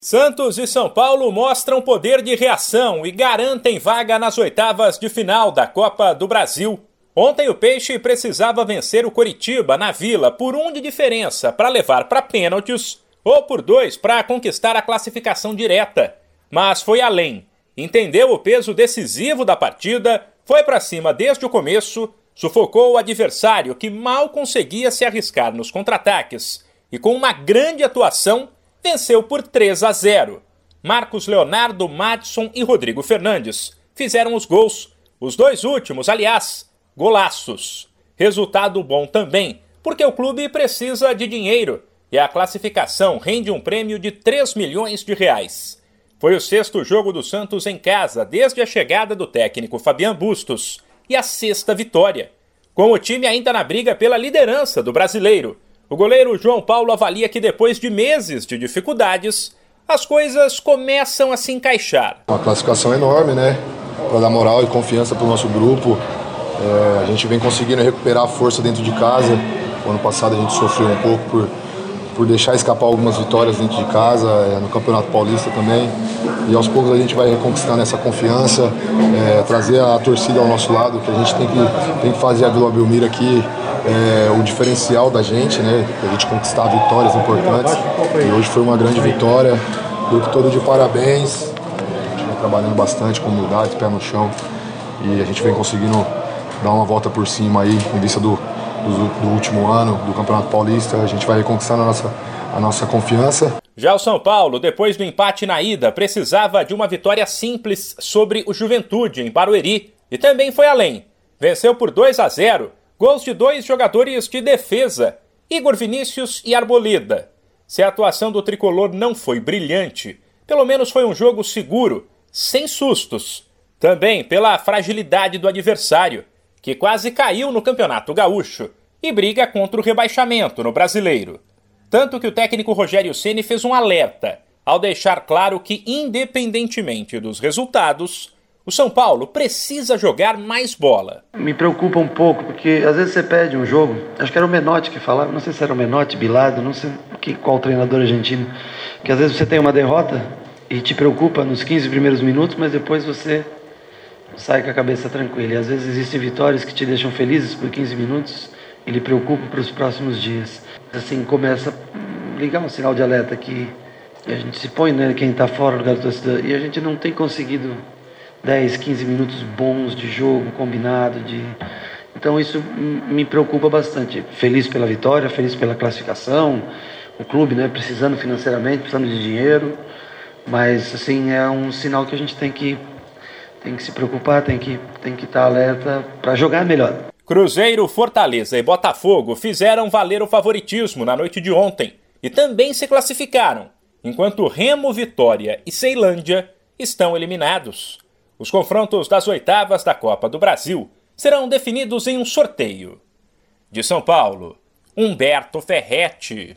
Santos e São Paulo mostram poder de reação e garantem vaga nas oitavas de final da Copa do Brasil. Ontem o Peixe precisava vencer o Coritiba na Vila por um de diferença para levar para pênaltis ou por dois para conquistar a classificação direta. Mas foi além. Entendeu o peso decisivo da partida, foi para cima desde o começo, sufocou o adversário que mal conseguia se arriscar nos contra-ataques e com uma grande atuação venceu por 3 a 0. Marcos Leonardo, Madison e Rodrigo Fernandes fizeram os gols, os dois últimos, aliás, golaços. Resultado bom também, porque o clube precisa de dinheiro e a classificação rende um prêmio de 3 milhões de reais. Foi o sexto jogo do Santos em casa desde a chegada do técnico Fabian Bustos e a sexta vitória, com o time ainda na briga pela liderança do brasileiro o goleiro João Paulo avalia que depois de meses de dificuldades, as coisas começam a se encaixar. Uma classificação enorme, né? Para dar moral e confiança para o nosso grupo. É, a gente vem conseguindo recuperar a força dentro de casa. O ano passado a gente sofreu um pouco por por deixar escapar algumas vitórias dentro de casa, é, no Campeonato Paulista também. E aos poucos a gente vai reconquistando essa confiança, é, trazer a torcida ao nosso lado, que a gente tem que, tem que fazer a Vila Belmiro aqui é, o diferencial da gente, né? A gente conquistar vitórias importantes. E hoje foi uma grande vitória. Grupo todo de parabéns. A gente vem trabalhando bastante com humildade, pé no chão. E a gente vem conseguindo dar uma volta por cima aí, em vista do, do, do último ano do Campeonato Paulista. A gente vai reconquistando a nossa, a nossa confiança. Já o São Paulo, depois do empate na ida, precisava de uma vitória simples sobre o Juventude em Barueri e também foi além. Venceu por 2 a 0, gols de dois jogadores de defesa, Igor Vinícius e Arboleda. Se a atuação do tricolor não foi brilhante, pelo menos foi um jogo seguro, sem sustos. Também pela fragilidade do adversário que quase caiu no Campeonato Gaúcho e briga contra o rebaixamento no Brasileiro. Tanto que o técnico Rogério Ceni fez um alerta ao deixar claro que, independentemente dos resultados, o São Paulo precisa jogar mais bola. Me preocupa um pouco, porque às vezes você perde um jogo, acho que era o Menotti que falava, não sei se era o Menotti, Bilado, não sei que, qual treinador argentino, que às vezes você tem uma derrota e te preocupa nos 15 primeiros minutos, mas depois você sai com a cabeça tranquila. E às vezes existem vitórias que te deixam felizes por 15 minutos e lhe preocupam para os próximos dias. Assim, começa a ligar um sinal de alerta que a gente se põe, né, quem está fora do lugar e a gente não tem conseguido 10, 15 minutos bons de jogo, combinado, de... Então isso me preocupa bastante. Feliz pela vitória, feliz pela classificação, o clube, né, precisando financeiramente, precisando de dinheiro, mas assim é um sinal que a gente tem que tem que se preocupar, tem que tem que estar alerta para jogar melhor. Cruzeiro, Fortaleza e Botafogo fizeram valer o favoritismo na noite de ontem e também se classificaram, enquanto Remo, Vitória e Ceilândia estão eliminados. Os confrontos das oitavas da Copa do Brasil serão definidos em um sorteio. De São Paulo, Humberto Ferretti.